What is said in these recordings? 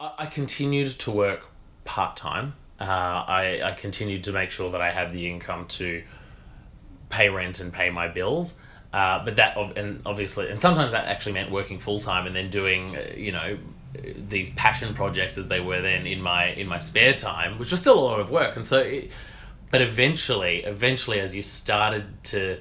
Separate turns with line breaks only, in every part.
I, continued to work part time. Uh, I, I continued to make sure that I had the income to pay rent and pay my bills. Uh, but that and obviously and sometimes that actually meant working full time and then doing uh, you know these passion projects as they were then in my in my spare time, which was still a lot of work. And so, but eventually, eventually, as you started to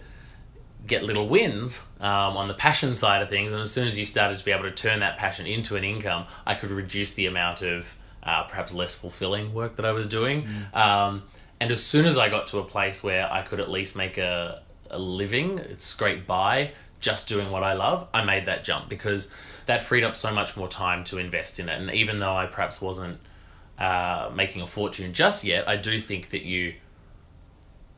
get little wins um, on the passion side of things, and as soon as you started to be able to turn that passion into an income, I could reduce the amount of uh, perhaps less fulfilling work that I was doing. Mm. Um, and as soon as I got to a place where I could at least make a, a living, scrape by just doing what I love, I made that jump because that freed up so much more time to invest in it. And even though I perhaps wasn't uh, making a fortune just yet, I do think that you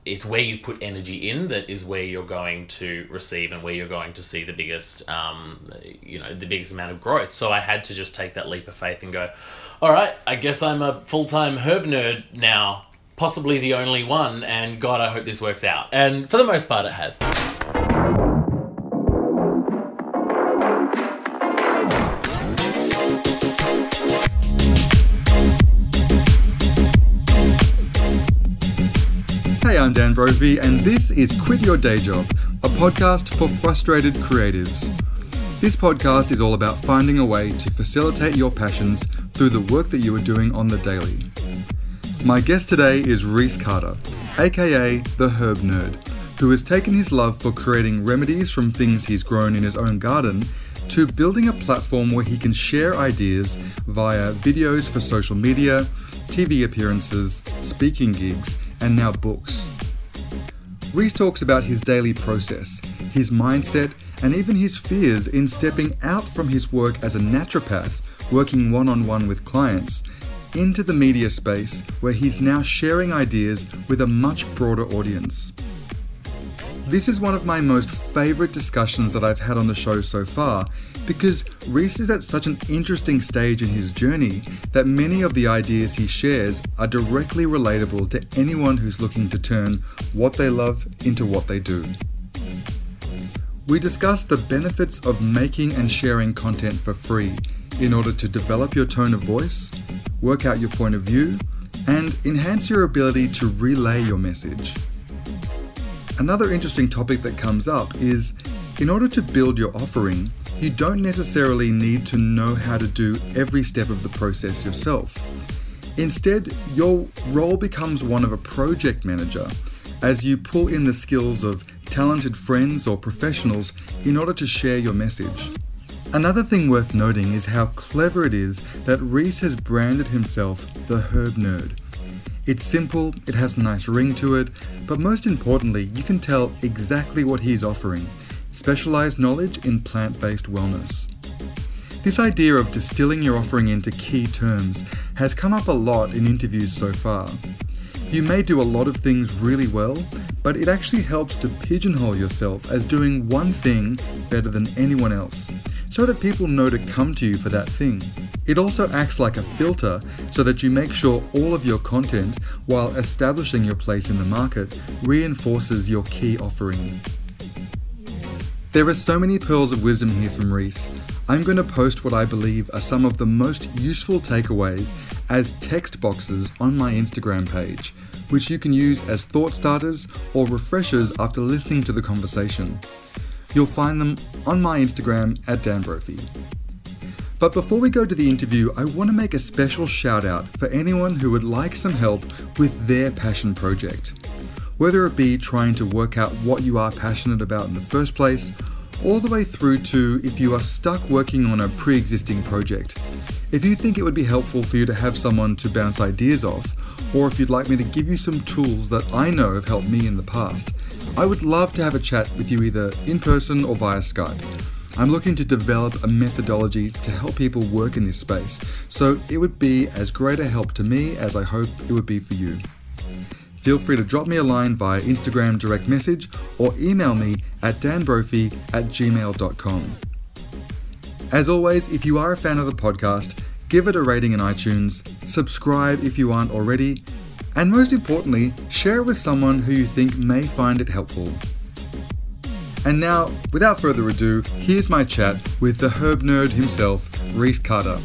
it's where you put energy in that is where you're going to receive and where you're going to see the biggest um, you know the biggest amount of growth. So i had to just take that leap of faith and go all right i guess i'm a full-time herb nerd now possibly the only one and god i hope this works out. And for the most part it has
I'm Dan Brophy, and this is Quit Your Day Job, a podcast for frustrated creatives. This podcast is all about finding a way to facilitate your passions through the work that you are doing on the daily. My guest today is Reece Carter, aka the Herb Nerd, who has taken his love for creating remedies from things he's grown in his own garden to building a platform where he can share ideas via videos for social media, TV appearances, speaking gigs, and now books. Reece talks about his daily process, his mindset, and even his fears in stepping out from his work as a naturopath, working one on one with clients, into the media space where he's now sharing ideas with a much broader audience. This is one of my most favourite discussions that I've had on the show so far because Reece is at such an interesting stage in his journey that many of the ideas he shares are directly relatable to anyone who's looking to turn what they love into what they do. We discuss the benefits of making and sharing content for free in order to develop your tone of voice, work out your point of view, and enhance your ability to relay your message. Another interesting topic that comes up is in order to build your offering, you don't necessarily need to know how to do every step of the process yourself. Instead, your role becomes one of a project manager as you pull in the skills of talented friends or professionals in order to share your message. Another thing worth noting is how clever it is that Reece has branded himself the Herb Nerd. It's simple, it has a nice ring to it, but most importantly, you can tell exactly what he's offering specialized knowledge in plant based wellness. This idea of distilling your offering into key terms has come up a lot in interviews so far. You may do a lot of things really well, but it actually helps to pigeonhole yourself as doing one thing better than anyone else, so that people know to come to you for that thing. It also acts like a filter so that you make sure all of your content, while establishing your place in the market, reinforces your key offering. There are so many pearls of wisdom here from Reece. I'm going to post what I believe are some of the most useful takeaways as text boxes on my Instagram page, which you can use as thought starters or refreshers after listening to the conversation. You'll find them on my Instagram at Dan Brophy. But before we go to the interview, I want to make a special shout out for anyone who would like some help with their passion project. Whether it be trying to work out what you are passionate about in the first place, all the way through to if you are stuck working on a pre existing project. If you think it would be helpful for you to have someone to bounce ideas off, or if you'd like me to give you some tools that I know have helped me in the past, I would love to have a chat with you either in person or via Skype. I'm looking to develop a methodology to help people work in this space, so it would be as great a help to me as I hope it would be for you. Feel free to drop me a line via Instagram direct message or email me at danbrophy at gmail.com. As always, if you are a fan of the podcast, give it a rating in iTunes, subscribe if you aren't already, and most importantly, share it with someone who you think may find it helpful. And now, without further ado, here's my chat with the herb nerd himself, Reece Carter.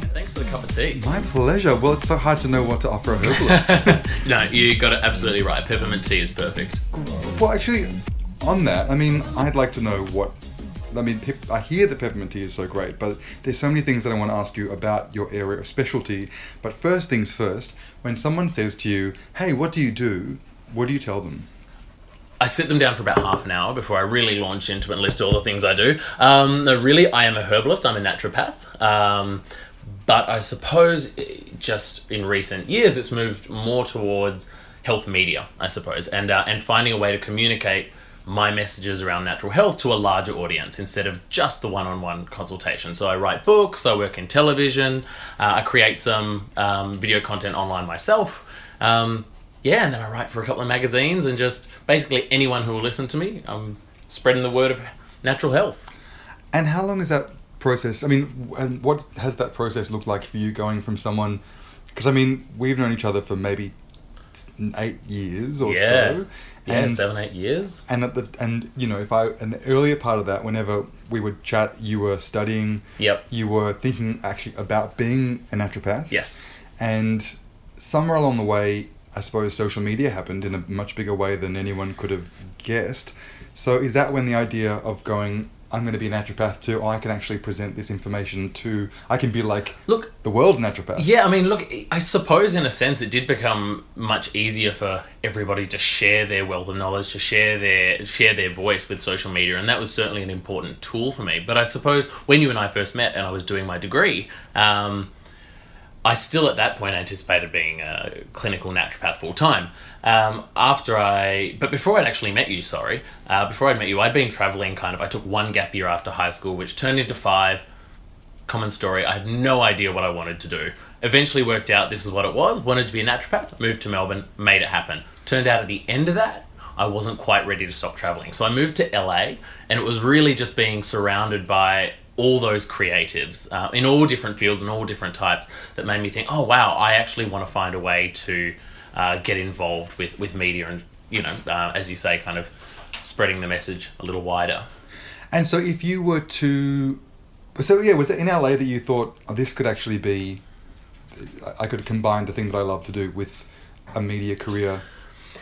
Thanks for the cup of tea.
My pleasure. Well, it's so hard to know what to offer a herbalist.
no, you got it absolutely right. Peppermint tea is perfect.
well, actually, on that, I mean, I'd like to know what. I mean, pep- I hear that peppermint tea is so great, but there's so many things that I want to ask you about your area of specialty. But first things first, when someone says to you, "Hey, what do you do?" What do you tell them?
I sit them down for about half an hour before I really launch into it and list all the things I do. Um, no, really, I am a herbalist. I'm a naturopath. Um, but I suppose eh, just in recent years, it's moved more towards health media, I suppose, and uh, and finding a way to communicate my messages around natural health to a larger audience instead of just the one-on-one consultation. So I write books, I work in television, uh, I create some um, video content online myself. Um, yeah, and then I write for a couple of magazines and just basically anyone who will listen to me, I'm spreading the word of natural health.
And how long is that process? I mean, and what has that process looked like for you going from someone? Because I mean, we've known each other for maybe eight years or
Yeah.
so.
Yeah,
and,
seven, eight years.
and at the and you know if I in the earlier part of that, whenever we would chat, you were studying.
Yep.
You were thinking actually about being a naturopath.
Yes.
And somewhere along the way, I suppose social media happened in a much bigger way than anyone could have guessed. So is that when the idea of going, I'm going to be a naturopath too, I can actually present this information to, I can be like
Look,
the world's naturopath.
Yeah, I mean, look, I suppose in a sense it did become much easier for everybody to share their wealth of knowledge, to share their share their voice with social media, and that was certainly an important tool for me. But I suppose when you and I first met, and I was doing my degree, um, I still at that point anticipated being a clinical naturopath full time. Um, after I, but before I'd actually met you, sorry, uh, before I'd met you, I'd been traveling kind of. I took one gap year after high school, which turned into five common story. I had no idea what I wanted to do. Eventually worked out this is what it was. Wanted to be a naturopath. Moved to Melbourne. Made it happen. Turned out at the end of that, I wasn't quite ready to stop traveling. So I moved to LA, and it was really just being surrounded by all those creatives uh, in all different fields and all different types that made me think, oh wow, I actually want to find a way to uh, get involved with with media and you know, uh, as you say, kind of spreading the message a little wider.
And so if you were to, so yeah, was it in LA that you thought oh, this could actually be, I- could combine the thing that I love to do with a media career?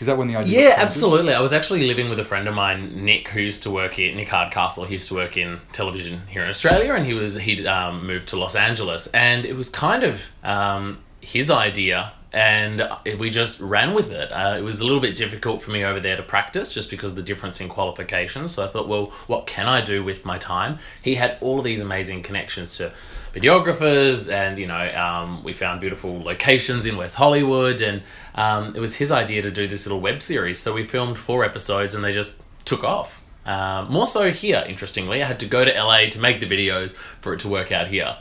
Is that when the idea?
Yeah, absolutely. I was actually living with a friend of mine, Nick, who used to work in Nick Hardcastle. He used to work in television here in Australia, and he was he'd um, moved to Los Angeles, and it was kind of um, his idea, and we just ran with it. Uh, it was a little bit difficult for me over there to practice, just because of the difference in qualifications. So I thought, well, what can I do with my time? He had all of these amazing connections to videographers and you know um, we found beautiful locations in west hollywood and um, it was his idea to do this little web series so we filmed four episodes and they just took off um, more so here interestingly i had to go to la to make the videos for it to work out here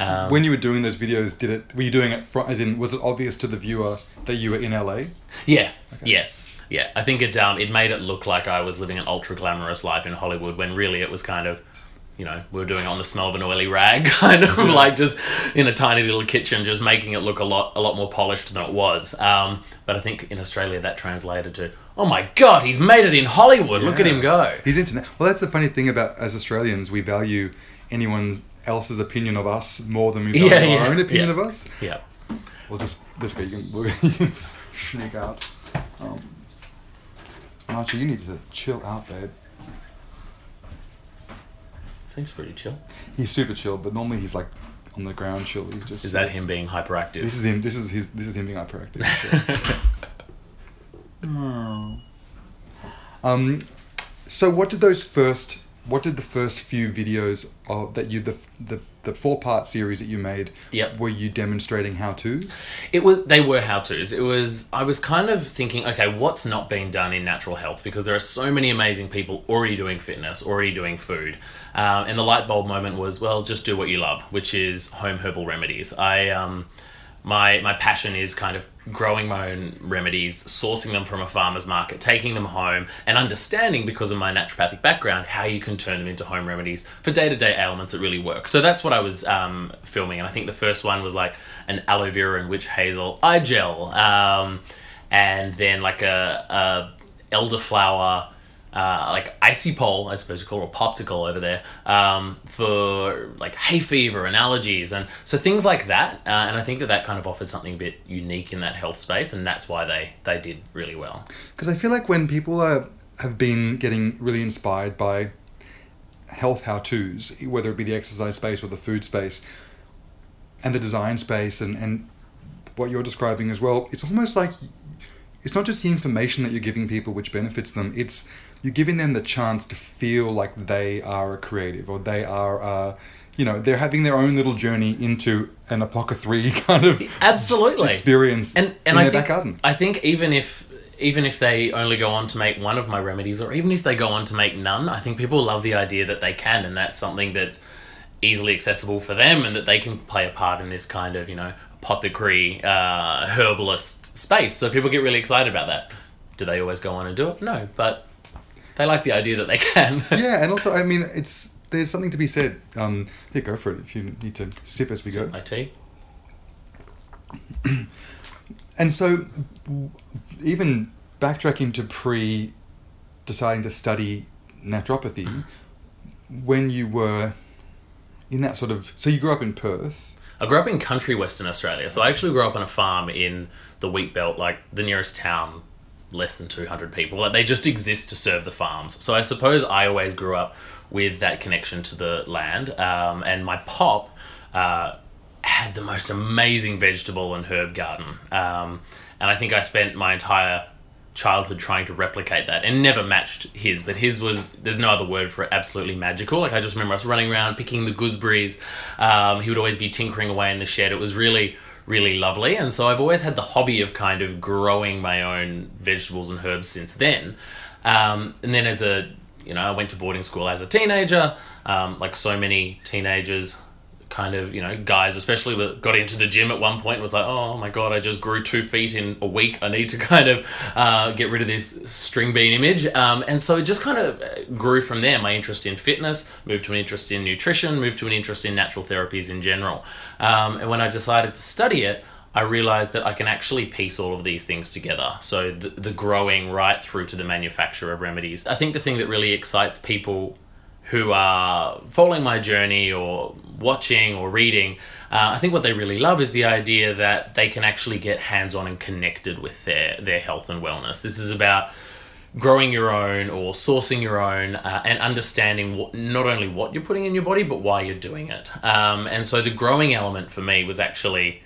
um,
When you were doing those videos, did it? Were you doing it from? As in, was it obvious to the viewer that you were in LA?
Yeah, yeah, yeah. I think it um it made it look like I was living an ultra glamorous life in Hollywood when really it was kind of, you know, we were doing it on the smell of an oily rag, kind of like just in a tiny little kitchen, just making it look a lot a lot more polished than it was. Um, but I think in Australia that translated to, oh my god, he's made it in Hollywood. Look at him go.
He's internet. Well, that's the funny thing about as Australians, we value anyone else's opinion of us more than we value
Yeah,
our own opinion
yeah.
of us.
Yeah.
We'll just this way you can, we'll, you can sneak out. Um, Archie, you need to chill out, babe.
Seems pretty chill.
He's super chill, but normally he's like on the ground chill. He's just.
Is that him being hyperactive?
This is him. This is his. This is him being hyperactive. Sure. um, so what did those first? What did the first few videos of that you the the the four part series that you made?
Yep.
Were you demonstrating how tos?
It was they were how tos. It was I was kind of thinking, okay, what's not being done in natural health because there are so many amazing people already doing fitness, already doing food, um, and the light bulb moment was, well, just do what you love, which is home herbal remedies. I um, my my passion is kind of growing my own remedies, sourcing them from a farmer's market, taking them home, and understanding because of my naturopathic background how you can turn them into home remedies for day to day ailments that really work. So that's what I was um, filming, and I think the first one was like an aloe vera and witch hazel eye gel, um, and then like a, a elderflower uh, like icy pole, I suppose you call it, or popsicle over there, um, for like hay fever and allergies, and so things like that. Uh, and I think that that kind of offers something a bit unique in that health space, and that's why they they did really well.
Because I feel like when people are have been getting really inspired by health how tos, whether it be the exercise space or the food space, and the design space, and and what you're describing as well, it's almost like it's not just the information that you're giving people which benefits them. It's you're giving them the chance to feel like they are a creative or they are, uh, you know, they're having their own little journey into an apothecary kind of
Absolutely.
experience
and and
in
I
their
think
back garden.
I think even if even if they only go on to make one of my remedies, or even if they go on to make none, I think people love the idea that they can, and that's something that's easily accessible for them, and that they can play a part in this kind of you know apothecary uh, herbalist space. So people get really excited about that. Do they always go on and do it? No, but they like the idea that they can.
yeah, and also, I mean, it's there's something to be said. Um, yeah, go for it if you need to sip as we go.
my tea.
And so, even backtracking to pre deciding to study naturopathy, when you were in that sort of. So, you grew up in Perth.
I grew up in country Western Australia, so I actually grew up on a farm in the wheat belt, like the nearest town, less than 200 people. Like they just exist to serve the farms. So I suppose I always grew up with that connection to the land. Um, and my pop uh, had the most amazing vegetable and herb garden. Um, and I think I spent my entire childhood trying to replicate that and never matched his but his was there's no other word for it absolutely magical like i just remember us running around picking the gooseberries um, he would always be tinkering away in the shed it was really really lovely. And so i've always had the hobby of kind of growing my own vegetables and herbs since then. Um, and then as a you know i went to boarding school as a teenager. Um, like so many teenagers kind of you know guys especially with- got into the gym at one point was like oh my god i just grew two feet in a week i need to kind of uh, get rid of this string bean image um, and so it just kind of uh, grew from there my interest in fitness moved to an interest in nutrition moved to an interest in natural therapies in general um, and when i decided to study it I realized that I can actually piece all of these things together. So the, the growing right through to the manufacture of remedies. I think the thing that really excites people who are following my journey or watching or reading, uh, I think what they really love is the idea that they can actually get hands on and connected with their, their health and wellness. This is about growing your own or sourcing your own uh, and understanding what, not only what you're putting in your body, but why you're doing it. Um, and so the growing element for me was actually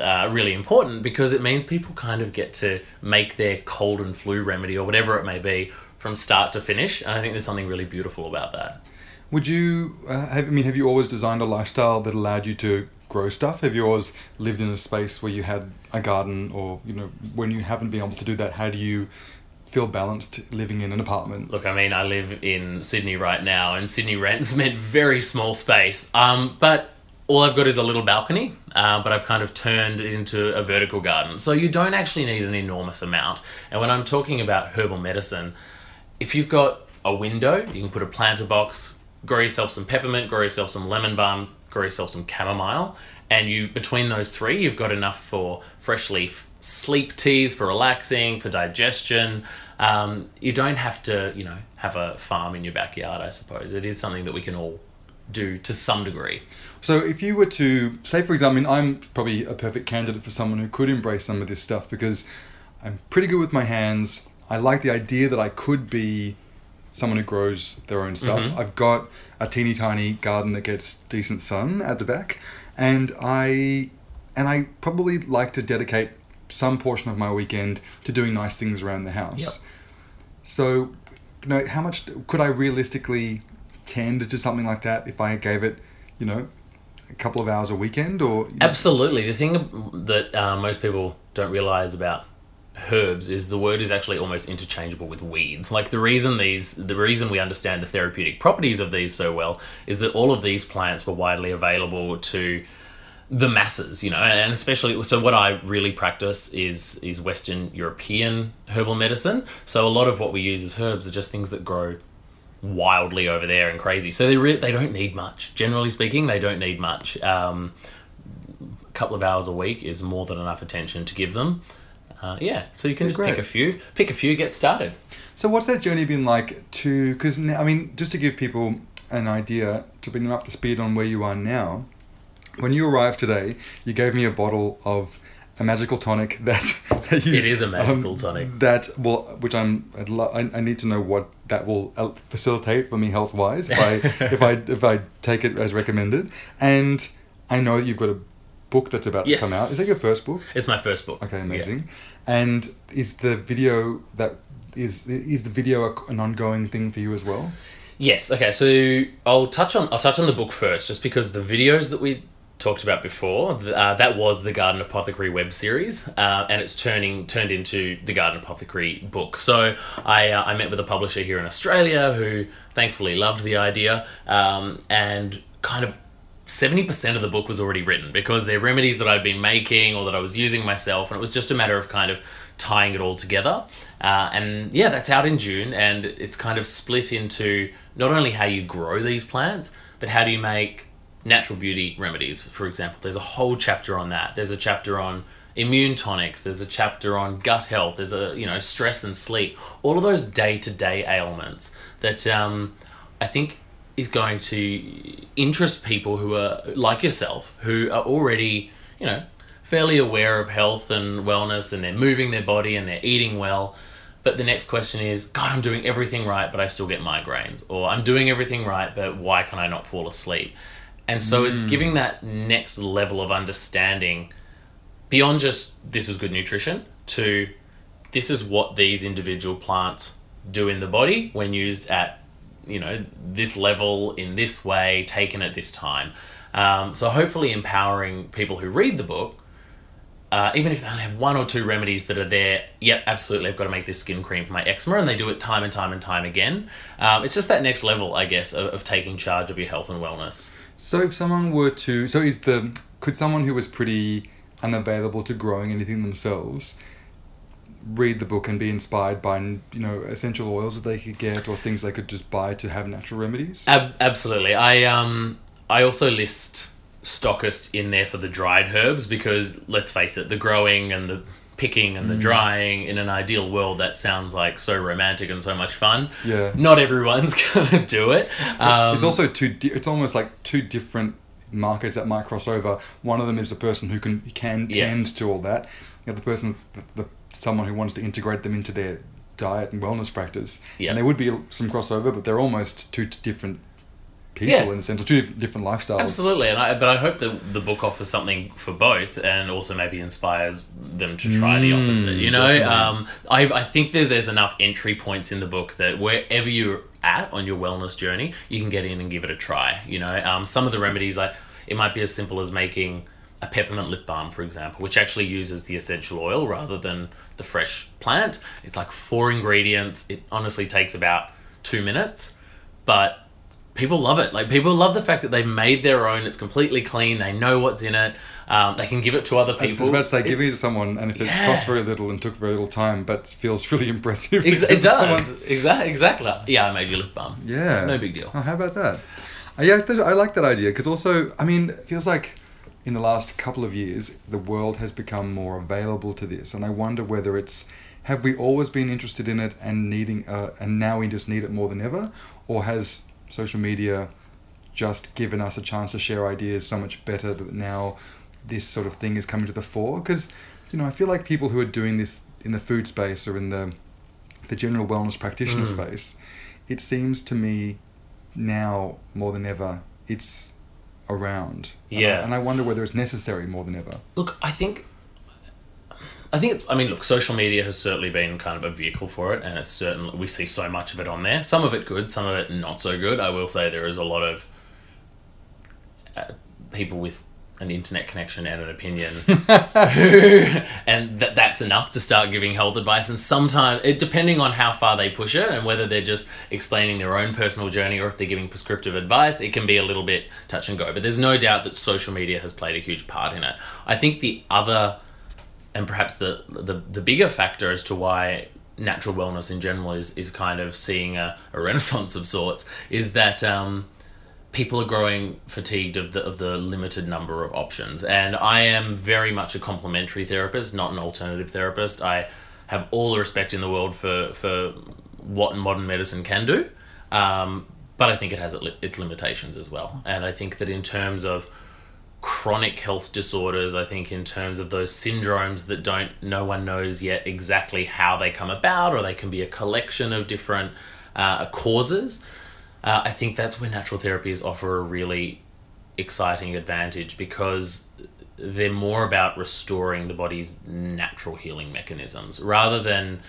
uh, really important because it means people kind of get to make their cold and flu remedy or whatever it may be from start to finish. And I think there's something really beautiful about that.
Would you, uh, have, I mean, have you always designed a lifestyle that allowed you to grow stuff? Have you always lived in a space where you had a garden, or you know, when you haven't been able to do that, how do you feel balanced living in an apartment?
Look, I mean, I live in Sydney right now, and Sydney rents meant very small space. Um, but all I've got is a little balcony, uh, but I've kind of turned it into a vertical garden. So you don't actually need an enormous amount. And when I'm talking about herbal medicine, if you've got a window, you can put a planter box, grow yourself some peppermint, grow yourself some lemon balm, grow yourself some chamomile, and you between those three, you've got enough for fresh leaf sleep teas for relaxing, for digestion. Um, you don't have to, you know, have a farm in your backyard. I suppose it is something that we can all do to some degree.
So, if you were to say, for example, I mean, I'm probably a perfect candidate for someone who could embrace some of this stuff because I'm pretty good with my hands. I like the idea that I could be someone who grows their own stuff. I've got a teeny tiny garden that gets decent sun at the back, and I and I probably like to dedicate some portion of my weekend to doing nice things around the house.
Yep.
So, you know, how much could I realistically tend to something like that if I gave it, you know, a couple of hours a weekend or you know,
Absolutely. The thing that uh, most people don't realize about herbs is the word is actually almost interchangeable with weeds. Like the reason these, the reason we understand the therapeutic properties of these so well is that all of these plants were widely available to the masses, you know, and especially so what I really practice is is Western European herbal medicine. So a lot of what we use as herbs are just things that grow wildly over there and crazy. So they re- they don't need much. Generally speaking, they don't need much. Um, a couple of hours a week is more than enough attention to give them. Uh, yeah, so you can just
great.
pick a few, pick a few, get started.
So what's that journey been like to? Because I mean, just to give people an idea to bring them up to speed on where you are now. When you arrived today, you gave me a bottle of a magical tonic that, that you,
It is a magical tonic.
That well, which I'm I'd lo- I, I need to know what that will facilitate for me health wise if I if I if I take it as recommended. And I know that you've got a book that's about
Yes.
to come out. Is that your first book?
It's my first book.
Okay,
Yeah.
amazing. And is the video that is is the video an ongoing thing for you as well?
Yes. Okay. So I'll touch on I'll touch on the book first, just because the videos that we talked about before uh, that was the Garden Apothecary web series, uh, and it's turning turned into the Garden Apothecary book. So I uh, I met with a publisher here in Australia who thankfully loved the idea um, and kind of. 70% of the book was already written because they're remedies that I'd been making or that I was using myself, and it was just a matter of kind of tying it all together. Uh, and yeah, that's out in June, and it's kind of split into not only how you grow these plants, but how do you make natural beauty remedies, for example. There's a whole chapter on that. There's a chapter on immune tonics, there's a chapter on gut health, there's a, you know, stress and sleep, all of those day to day ailments that um, I think is going to interest people who are like yourself, who are already, you know, fairly aware of health and wellness and they're moving their body and they're eating well. But the next question is, God, I'm doing everything right, but I still get migraines. Or I'm doing everything right, but why can I not fall asleep? And so it's hmm. giving that next level of understanding beyond just this is good nutrition to this is what these individual plants do in the body when used at you know this level in this way taken at this time um, so hopefully empowering people who read the book uh, even if they only have one or two remedies that are there, yep, absolutely, I've got to make this skin cream for my eczema, and they do it time and time and time again. Um, it's just that next level, I guess, of, of taking charge of your health and wellness.
So if someone were to, so is the could someone who was pretty unavailable to growing anything themselves read the book and be inspired by you know essential oils that they could get or things they could just buy to have natural remedies?
Ab- absolutely. I um I also list stockist in there for the dried herbs because let's face it, the growing and the picking and the drying in an ideal world that sounds like so romantic and so much fun.
Yeah.
Not everyone's gonna do it. Um,
it's also two. Di- it's almost like two different markets that might cross over. One of them is the person who can can
Yeah.
tend to all that. The other person's the, the someone who wants to integrate them into their diet and wellness practice.
Yeah.
And there would be some crossover, but they're almost two different people
Yeah.
in a sense, two different lifestyles.
Absolutely, and I, but I hope that the book offers something for both, and also maybe inspires them to try the
Mm,
opposite. You know, um, I I think that there's enough entry points in the book that wherever you're at on your wellness journey, you can get in and give it a try. You know, um, some of the remedies like it might be as simple as making a peppermint lip balm, for example, which actually uses the essential oil rather than the fresh plant. It's like four ingredients. It honestly takes about two minutes, but people love it. Like people love the fact that they've made their own. It's completely clean. They know what's in it. Um, they can give it to other people.
I was about to say, give it to someone, and if it
Yeah.
costs very little and took very little time, but feels really impressive. to
Ex- it does exactly exactly. Yeah, I made you lip balm.
Yeah.
no big deal.
Oh, how about that? Uh, yeah, I like that idea because also, I mean, it feels like in the last couple of years, the world has become more available to this, and I wonder whether it's have we always been interested in it and needing, uh, and now we just need it more than ever, or has social media just given us a chance to share ideas so much better that now this sort of thing is coming to the fore? Because you know, I feel like people who are doing this in the food space or in the the general wellness practitioner
Mm.
space, it seems to me now more than ever it's around. And I-
Yeah.
and I wonder whether it's necessary more than ever.
Look, I think. I think it's. I mean, look, social media has certainly been kind of a vehicle for it, and it's certainly we see so much of it on there. Some of it good, some of it not so good. I will say there is a lot of uh, people with an internet connection and an opinion, and that that's enough to start giving health advice. And sometimes, it, depending on how far they push it, and whether they're just explaining their own personal journey or if they're giving prescriptive advice, it can be a little bit touch and go. But there's no doubt that social media has played a huge part in it. I think the other and perhaps the, the the bigger factor as to why natural wellness in general is is kind of seeing a, a renaissance of sorts is that um, people are growing fatigued of the of the limited number of options and I am very much a complementary therapist not an alternative therapist I have all the respect in the world for for what modern medicine can do. Um, but I think it has its limitations as well. And I think that in terms of chronic health disorders, I think in terms of those syndromes that don't no one knows yet exactly how they come about, or they can be a collection of different uh, causes. Uh, I think that's where natural therapies offer a really exciting advantage because they're more about restoring the body's natural healing mechanisms rather than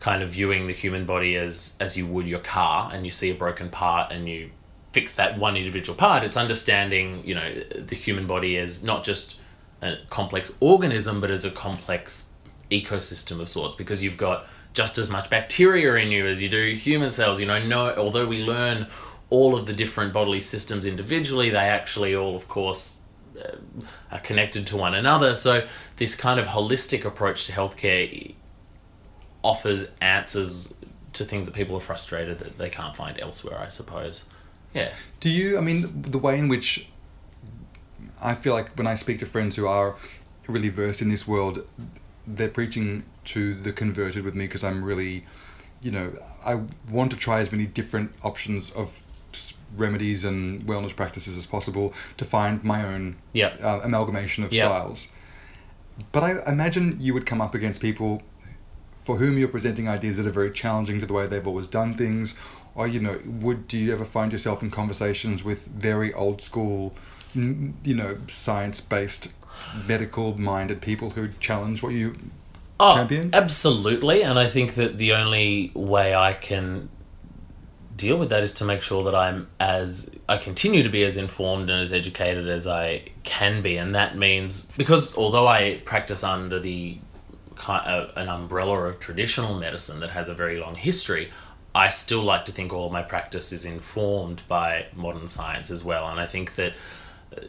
kind of viewing the human body as as you would your car and you see a broken part and you fix that one individual part. It's understanding you know the human body is not just a complex organism but as a complex ecosystem of sorts because you've got just as much bacteria in you as you do human cells you know no although we learn all of the different bodily systems individually they actually all of course uh, are connected to one another so this kind of holistic approach to healthcare offers answers to things that people are frustrated that they can't find elsewhere, I suppose. Yeah.
Do you, I mean, the way in which I feel like when I speak to friends who are really versed in this world, they're preaching to the converted with me because I'm really, you know, I want to try as many different options of remedies and wellness practices as possible to find my own
yep.
uh, amalgamation of
yep.
styles. But I imagine you would come up against people for whom you're presenting ideas that are very challenging to the way they've always done things or you know would do you ever find yourself in conversations with very old school you know science based medical minded people who challenge what you
oh,
champion?
absolutely. And i think that the only way i can deal with that is to make sure that i'm as i continue to be as informed and as educated as i can be. And that means because although i practice under the an umbrella of traditional medicine that has a very long history, I still like to think all my practice is informed by modern science as well. And I think that uh,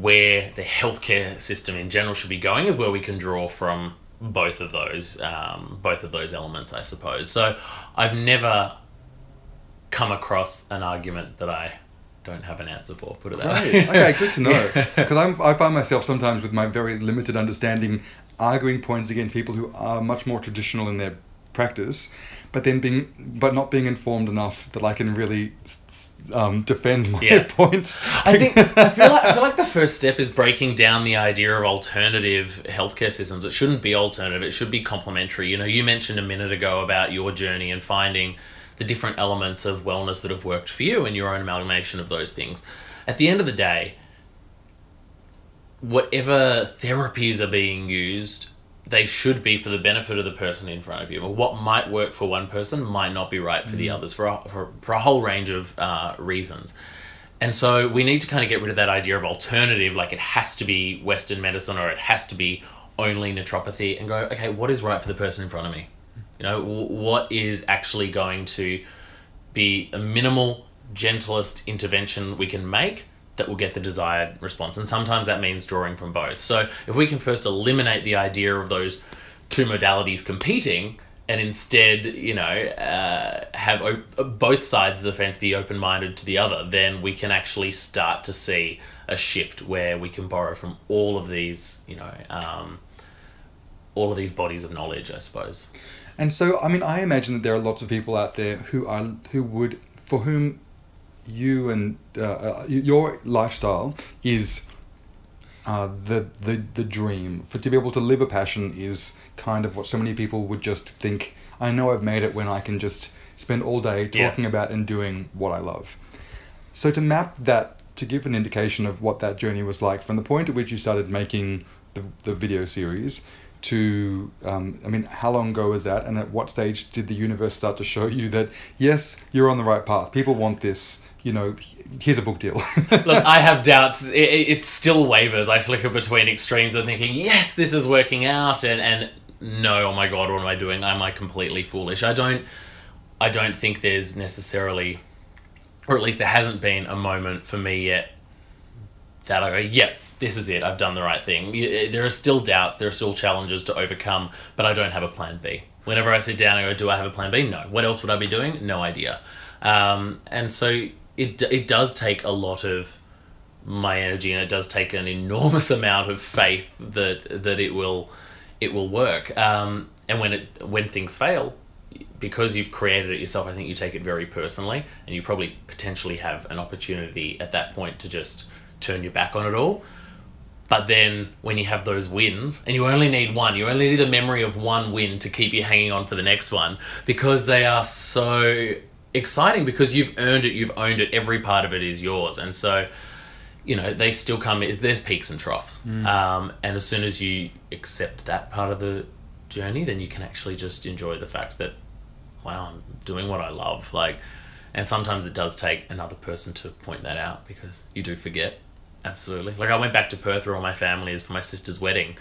where the healthcare system in general should be going is where we can draw from both of those, um, both of those elements, I suppose. So I've never come across an argument that I don't have an answer for. Put it that way.
okay, good to know. Because I find myself sometimes with my very limited understanding arguing points against people who are much more traditional in their practice, but then being but not being informed enough that I can really um, defend my
Yeah.
point.
I think I feel like I feel like the first step is breaking down the idea of alternative healthcare systems. It shouldn't be alternative; it should be complementary. You know, you mentioned a minute ago about your journey and finding the different elements of wellness that have worked for you and your own amalgamation of those things. At the end of the day, whatever therapies are being used, they should be for the benefit of the person in front of you. What might work for one person might not be right for the others for a, for, for a whole range of uh, reasons. And so we need to kind of get rid of that idea of alternative, like it has to be Western medicine or it has to be only naturopathy, and go, okay, what is right for the person in front of me? You know, w- what is actually going to be a minimal, gentlest intervention we can make that will get the desired response. And sometimes that means drawing from both. So if we can first eliminate the idea of those two modalities competing and instead, you know, uh, have op- both sides of the fence be open minded to the other, then we can actually start to see a shift where we can borrow from all of these, you know, um, all of these bodies of knowledge, I suppose.
And so, I mean, I imagine that there are lots of people out there who are who would for whom you and uh, uh, your lifestyle is uh, the, the the dream. For to be able to live a passion is kind of what so many people would just think. I know I've made it when I can just spend all day
Yeah.
talking about and doing what I love. So to map that, to give an indication of what that journey was like from the point at which you started making the, the video series to, um, I mean, how long ago was that? And at what stage did the universe start to show you that, yes, you're on the right path. People want this, you know, here's a book deal.
Look, I have doubts. It, it still wavers. I flicker between extremes of thinking, yes, this is working out, and and no, oh my god, what am I doing? Am I completely foolish? I don't, I don't think there's necessarily, or at least there hasn't been a moment for me yet that I go, yep, this is it. I've done the right thing. There are still doubts. There are still challenges to overcome, but I don't have a plan B. Whenever I sit down and go, do I have a plan B? No. What else would I be doing? No idea. Um, and so it it does take a lot of my energy, and it does take an enormous amount of faith that that it will it will work. Um, and when it when things fail, because you've created it yourself, I think you take it very personally, and you probably potentially have an opportunity at that point to just turn your back on it all. But then when you have those wins, and you only need one, you only need a memory of one win to keep you hanging on for the next one because they are so exciting because you've earned it, you've owned it, every part of it is yours. And so, you know, they still come, there's peaks and troughs.
Mm.
Um, and as soon as you accept that part of the journey, then you can actually just enjoy the fact that, wow, I'm doing what I love. Like, and sometimes it does take another person to point that out because you do forget absolutely. Like I went back to Perth where all my family is for my sister's wedding,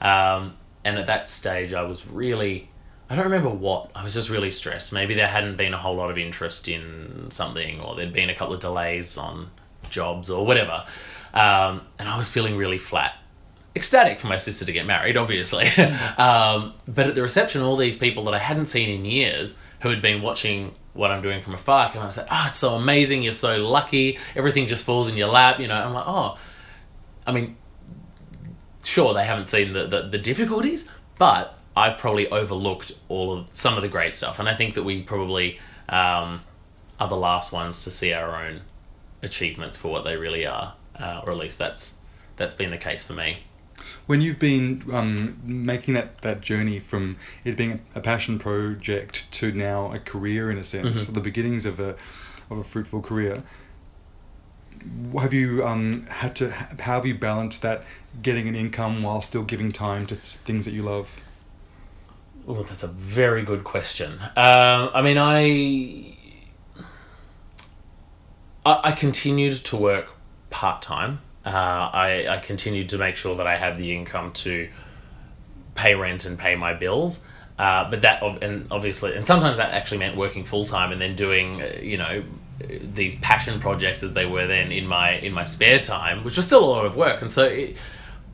um, and at that stage I was really. I don't remember what. I was just really stressed. Maybe there hadn't been a whole lot of interest in something, or there'd been a couple of delays on jobs or whatever. Um, and I was feeling really flat. Ecstatic for my sister to get married, obviously. um, but at the reception, all these people that I hadn't seen in years who had been watching what I'm doing from afar come and say, "Oh, it's so amazing! You're so lucky. Everything just falls in your lap." You know, I'm like, "Oh, I mean, sure, they haven't seen the, the, the difficulties, but I've probably overlooked all of some of the great stuff, and I think that we probably um, are the last ones to see our own achievements for what they really are, uh, or at least that's that's been the case for me.
When you've been um, making that, that journey from it being a passion project to now a career in a sense,
Mm-hmm.
the beginnings of a of a fruitful career, have you um, had to how have you balanced that getting an income while still giving time to things that you love?
Well, that's a very good question. Um, I mean, I, I I continued to work part time. Uh, I I continued to make sure that I had the income to pay rent and pay my bills. Uh, but that and obviously and sometimes that actually meant working full time and then doing uh, you know these passion projects as they were then in my in my spare time, which was still a lot of work. And so, it,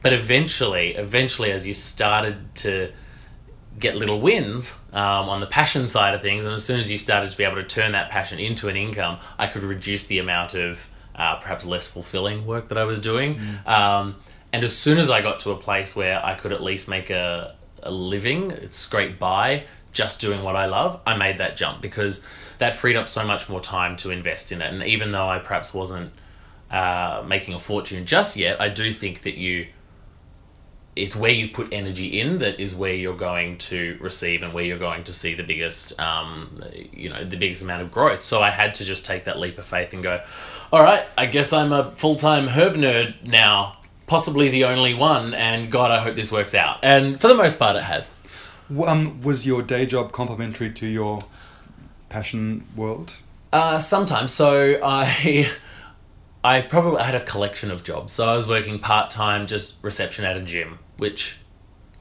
but eventually, eventually, as you started to get little wins um, on the passion side of things, and as soon as you started to be able to turn that passion into an income, I could reduce the amount of uh, perhaps less fulfilling work that I was doing. Um, and as soon as I got to a place where I could at least make a, a living, scrape by just doing what I love, I made that jump because that freed up so much more time to invest in it. And even though I perhaps wasn't uh, making a fortune just yet, I do think that you it's where you put energy in that is where you're going to receive and where you're going to see the biggest um, you know the biggest amount of growth so i had to just take that leap of faith and go all right i guess i'm a full-time herb nerd now possibly the only one and god i hope this works out and for the most part it has
Um, was your day job complementary to your passion world?
Uh, sometimes. So I, I probably had a collection of jobs. So I was working part time, just reception at a gym, which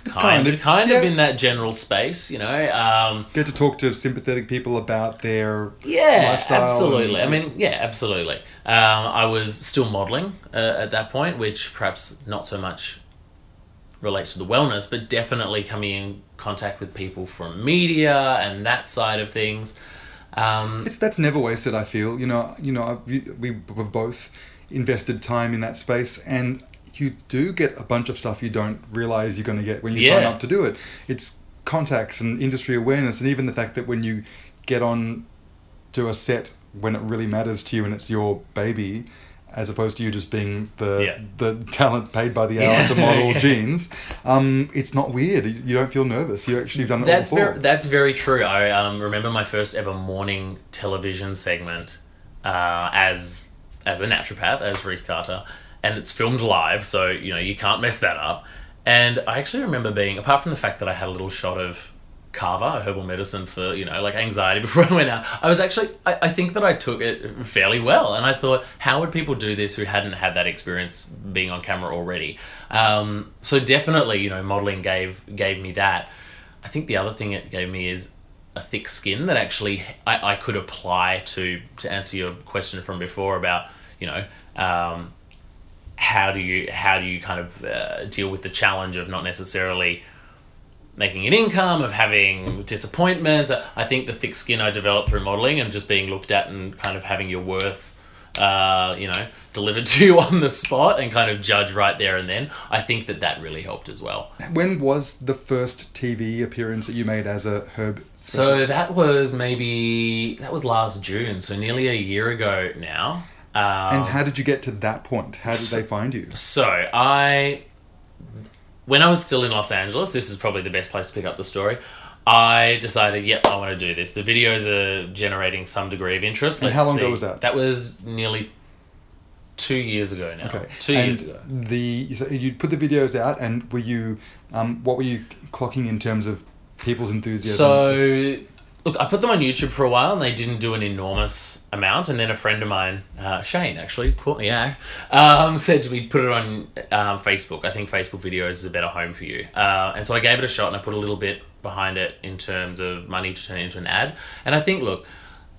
kind,
kind
of kind of in that general space, you know. Um,
Get to talk to sympathetic people about their
yeah,
lifestyle.
absolutely.
and-
I mean, yeah, absolutely. Um, I was still modeling uh, at that point, which perhaps not so much relates to the wellness, but definitely coming in contact with people from media and that side of things. Um,
It's that's never wasted. I feel you know you know we we have both invested time in that space, and you do get a bunch of stuff you don't realize you're going to get when you sign up to do it. It's contacts and industry awareness, and even the fact that when you get on to a set when it really matters to you and it's your baby. As opposed to you just being the
Yeah.
the talent paid by the hour to model
Yeah.
jeans, um, it's not weird. You don't feel nervous. You actually have done it
That's
all before.
very that's very true. I um, remember my first ever morning television segment uh, as as a naturopath, as Reece Carter, and it's filmed live, so you know you can't mess that up. And I actually remember being, apart from the fact that I had a little shot of Kava, a herbal medicine for you know like anxiety before I went out, I was actually I, I think that I took it fairly well, and I thought how would people do this who hadn't had that experience being on camera already? Um, so definitely, you know, modeling gave gave me that. I think the other thing it gave me is a thick skin that actually I, I could apply to to answer your question from before about you know um, how do you how do you kind of uh, deal with the challenge of not necessarily making an income of having disappointments I think the thick skin I developed through modeling and just being looked at and kind of having your worth uh, you know, delivered to you on the spot and kind of judge right there and then. I think that that really helped as well.
When was the first TV appearance that you made as a herb?
So that was maybe that was last June, so nearly a year ago now. Um,
and how did you get to that point? How did they find you?
So I, when I was still in Los Angeles, this is probably the best place to pick up the story. I decided, yep, I want to do this. The videos are generating some degree of interest.
And
Let's
how long
see.
ago was that?
That was nearly two years ago now.
Okay.
two
and
years ago.
The so you put the videos out, and were you, um, what were you clocking in terms of people's enthusiasm?
So, look, I put them on YouTube for a while, and they didn't do an enormous amount. And then a friend of mine, uh, Shane, actually, out, um, said to me, put it on um, Facebook. I think Facebook videos is a better home for you. Uh, and so I gave it a shot, and I put a little bit behind it in terms of money to turn it into an ad. And I think, look,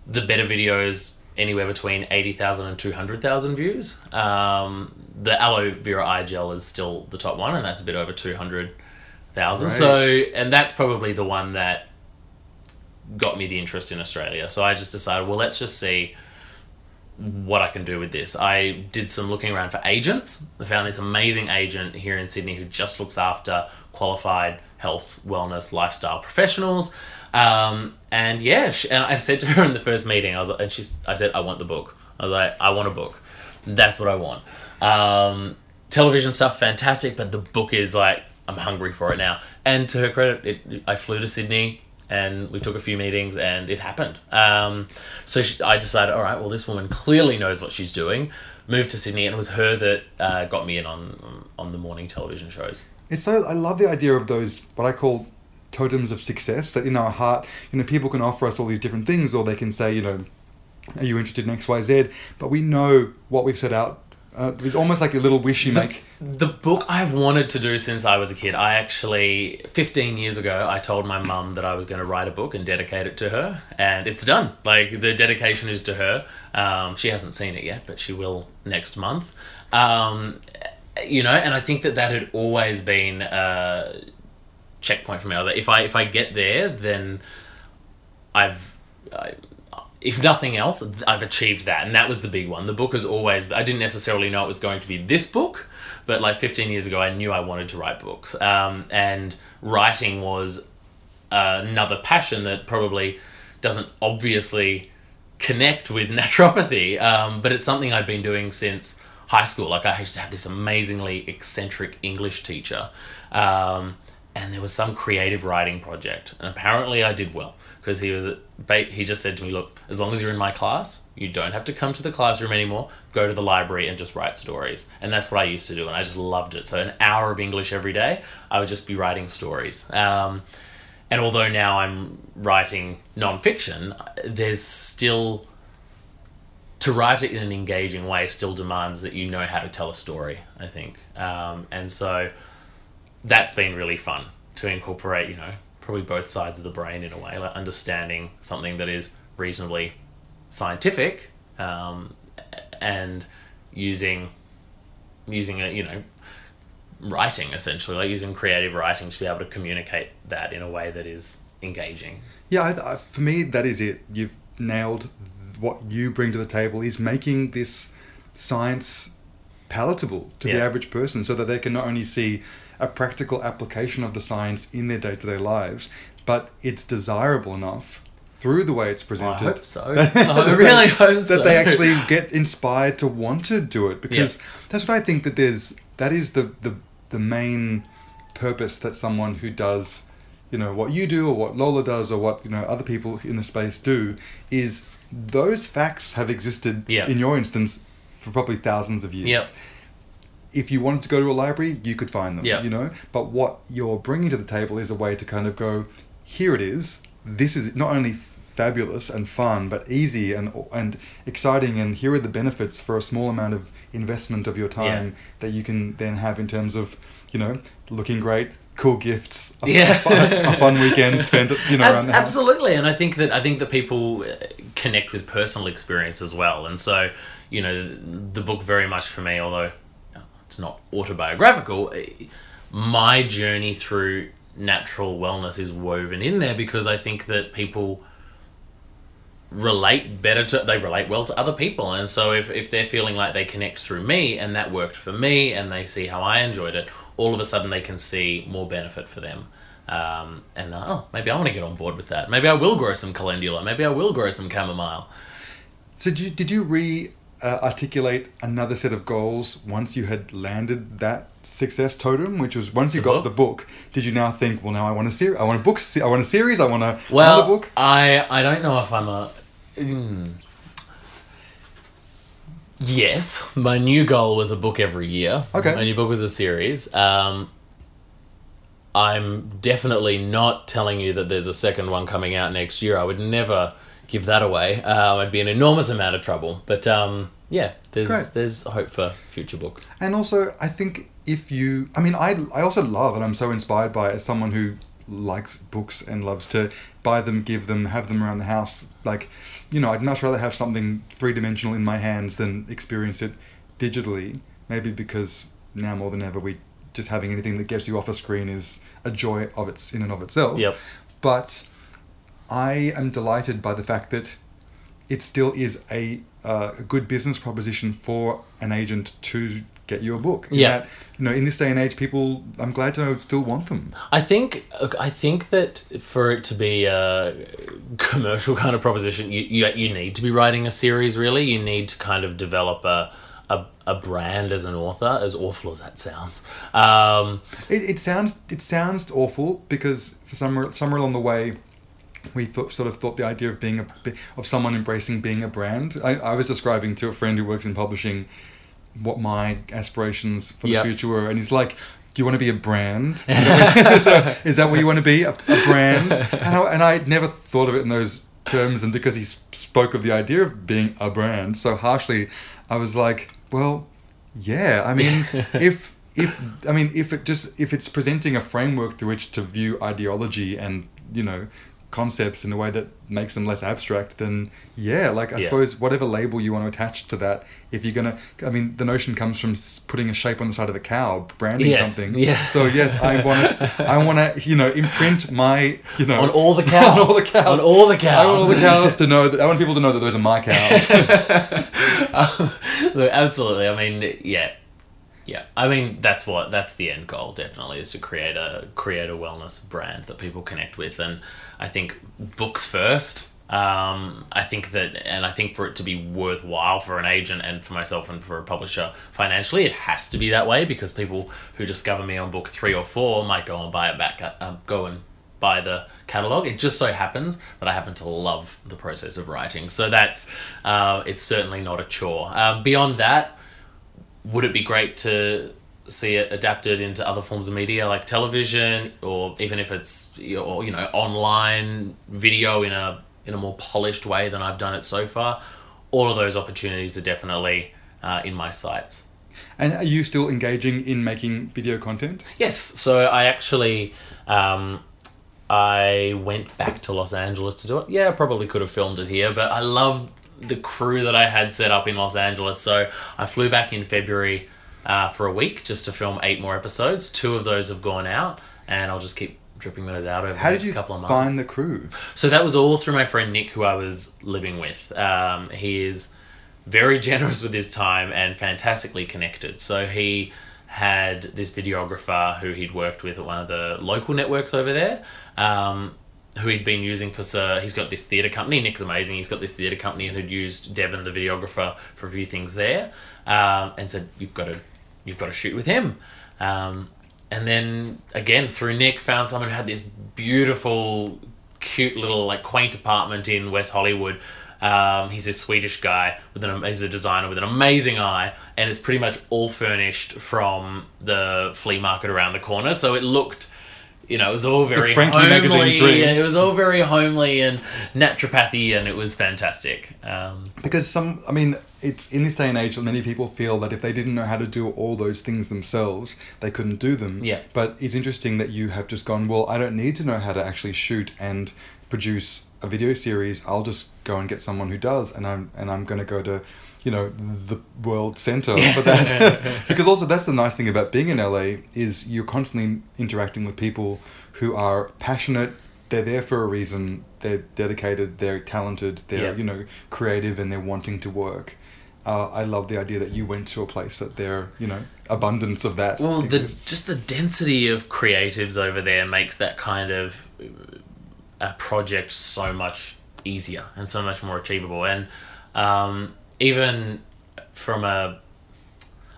the better videos anywhere between 80,000 and 200,000 views. Um, the aloe vera eye gel is still the top one, and that's a bit over 200,000.
Right.
So, and that's probably the one that got me the interest in Australia. So I just decided, well, let's just see what I can do with this. I did some looking around for agents. I found this amazing agent here in Sydney who just looks after qualified health, wellness, lifestyle professionals. Um, and yeah, she, and I said to her in the first meeting, I was, and she, I said, I want the book. I was like, I want a book. That's what I want. Um, television stuff, fantastic, but the book is like, I'm hungry for it now. And to her credit, it, I flew to Sydney and we took a few meetings and it happened. Um, so she, I decided, all right, well, this woman clearly knows what she's doing. Moved to Sydney, and it was her that uh, got me in on on the morning television shows.
It's so I love the idea of those what I call totems of success that in our heart, you know, people can offer us all these different things, or they can say, you know, are you interested in X, Y, Z? But we know what we've set out. Uh, it's almost like a little wish you make.
The book I've wanted to do since I was a kid. I actually, 15 years ago, I told my mum that I was going to write a book and dedicate it to her, and it's done. Like, the dedication is to her. Um, she hasn't seen it yet, but she will next month. Um, you know, and I think that that had always been a checkpoint for me. Was If I if I get there, then I've. I, if nothing else, I've achieved that, and that was the big one. The book has always. I didn't necessarily know it was going to be this book, but like 15 years ago, I knew I wanted to write books, um, and writing was another passion that probably doesn't obviously connect with naturopathy, um, but it's something I've been doing since high school. Like I used to have this amazingly eccentric English teacher, um, and there was some creative writing project, and apparently I did well because he was he just said to me, "Look, as long as you're in my class, you don't have to come to the classroom anymore. Go to the library and just write stories." And that's what I used to do, and I just loved it. So an hour of English every day, I would just be writing stories. Um, and although now I'm writing nonfiction, there's still to write it in an engaging way still demands that you know how to tell a story. I think, um, and so that's been really fun to incorporate. You know, probably both sides of the brain in a way, like understanding something that is reasonably scientific um, and using using a you know writing essentially like using creative writing to be able to communicate that in a way that is engaging
Yeah, I, I, for me, that is it. You've nailed what you bring to the table is making this science palatable to the average person so that they can not only see a practical application of the science in their day to day lives, but it's desirable enough through the way it's presented.
I hope so I really hope
that
so
they actually get inspired to want to do it because that's what I think that there's that is the the the main purpose that someone who does you know what you do or what Lola does or what you know other people in the space do is those facts have existed
Yeah.
in your instance for probably thousands of years.
Yep.
If you wanted to go to a library, you could find them.
Yeah.
You know, but what you're bringing to the table is a way to kind of go, here it is. This is not only fabulous and fun, but easy and and exciting. And here are the benefits for a small amount of investment of your time
Yeah.
that you can then have in terms of, you know, looking great, cool gifts, a,
Yeah.
a, fun, a fun weekend spent, you know,
Abs-
around the house.
absolutely and i think that i think that people uh, connect with personal experience as well and so you know the book very much for me although it's not autobiographical. My journey through natural wellness is woven in there because i think that people relate better to they relate well to other people. And so if, if they're feeling like they connect through me and that worked for me and they see how i enjoyed it all of a sudden they can see more benefit for them. Um, and then, oh maybe i want to get on board with that. Maybe i will grow some calendula. Maybe i will grow some chamomile.
So did you, did you re uh, articulate another set of goals once you had landed that success totem, which was once you
The
got
book?
the book? Did you now think, well, now I want a series, I want a book, se- I want a series, I want a
well
another book?
i i don't know if i'm a mm. yes my new goal was a book every year
Okay.
my new book was a series um, i'm definitely not telling you that there's a second one coming out next year i would never give that away uh, i'd be an enormous amount of trouble but um, yeah there's
Great.
there's hope for future books
And also, I think if you, I mean, I, I also love and I'm so inspired by it as someone who likes books and loves to buy them, give them, have them around the house. Like, you know, I'd much rather have something three dimensional in my hands than experience it digitally. Maybe because now more than ever, we just having anything that gets you off a screen is a joy of its in and of itself.
Yep.
But I am delighted by the fact that it still is a, uh, a good business proposition for an agent to get you a book. In
Yeah.
that, you know, in this day and age, people, I'm glad to know, still want them.
I think I think that for it to be a commercial kind of proposition, you, you you need to be writing a series. Really, you need to kind of develop a a, a brand as an author. As awful as that sounds, um,
It, it sounds it sounds awful because for somewhere somewhere along the way, we thought, sort of thought the idea of being a of someone embracing being a brand. I, I was describing to a friend who works in publishing what my aspirations for the
Yep.
future were, and he's like. Do you want to be a brand? Is that, so, is that what you want to be? A, a brand? And I, and I'd never thought of it in those terms. And because he spoke of the idea of being a brand so harshly, I was like, well, yeah. I mean, if if I mean if it just if it's presenting a framework through which to view ideology and you know concepts in a way that makes them less abstract, then yeah, like I
Yeah.
suppose whatever label you want to attach to that, if you're gonna, I mean, the notion comes from putting a shape on the side of the cow, branding
Yes,
something.
yeah.
So yes, I want to, I want to, you know, imprint my, you know,
on all the cows,
on all the cows,
on all the cows.
I want all the
cows.
cows to know that I want people to know that those are my cows.
Um, look, absolutely. I mean, yeah, yeah. I mean, that's what that's the end goal. Definitely is to create a create a wellness brand that people connect with, and I think books first. Um, I think that, and I think for it to be worthwhile for an agent and for myself and for a publisher financially, it has to be that way because people who discover me on book three or four might go and buy it back, uh, go and buy the catalog. It just so happens that I happen to love the process of writing, so that's uh, it's certainly not a chore. Um, beyond that, would it be great to see it adapted into other forms of media like television, or even if it's or you know online video in a in a more polished way than I've done it so far? All of those opportunities are definitely uh, in my sights.
and are you still engaging in making video content?
Yes, so I actually um, I went back to Los Angeles to do it. Yeah, I probably could have filmed it here, but I love the crew that I had set up in Los Angeles. So I flew back in February uh, for a week just to film eight more episodes. Two of those have gone out, and I'll just keep dripping those out over
How
the
did
next
you
couple of months.
find the crew?
So that was all through my friend Nick, who I was living with. Um, he is very generous with his time and fantastically connected. So he had this videographer who he'd worked with at one of the local networks over there, um, who he'd been using for. So he's got this theatre company. Nick's amazing. He's got this theatre company and had used Devon, the videographer, for a few things there, um, and said, "You've got to, you've got to shoot with him." Um, and then again through Nick found someone who had this beautiful, cute little like quaint apartment in West Hollywood. Um, he's this Swedish guy with an he's a designer with an amazing eye, and it's pretty much all furnished from the flea market around the corner. So it looked, you know, it was all very
Frankie
homely.
magazine dream.
It was all very homely and naturopathy, and it was fantastic. Um,
Because some, I mean, it's in this day and age that many people feel that if they didn't know how to do all those things themselves, they couldn't do them.
Yeah.
But it's interesting that you have just gone, well, I don't need to know how to actually shoot and produce a video series. I'll just go and get someone who does, and I'm and I'm going to go to, you know, the world center for that. because also that's the nice thing about being in LA is you're constantly interacting with people who are passionate they're there for a reason. They're dedicated. They're talented. They're
Yeah.
you know creative, and they're wanting to work. Uh, I love the idea that you went to a place that there, you know, abundance of that.
Well, the, just the density of creatives over there makes that kind of uh, a project so much easier and so much more achievable. And um, even from a,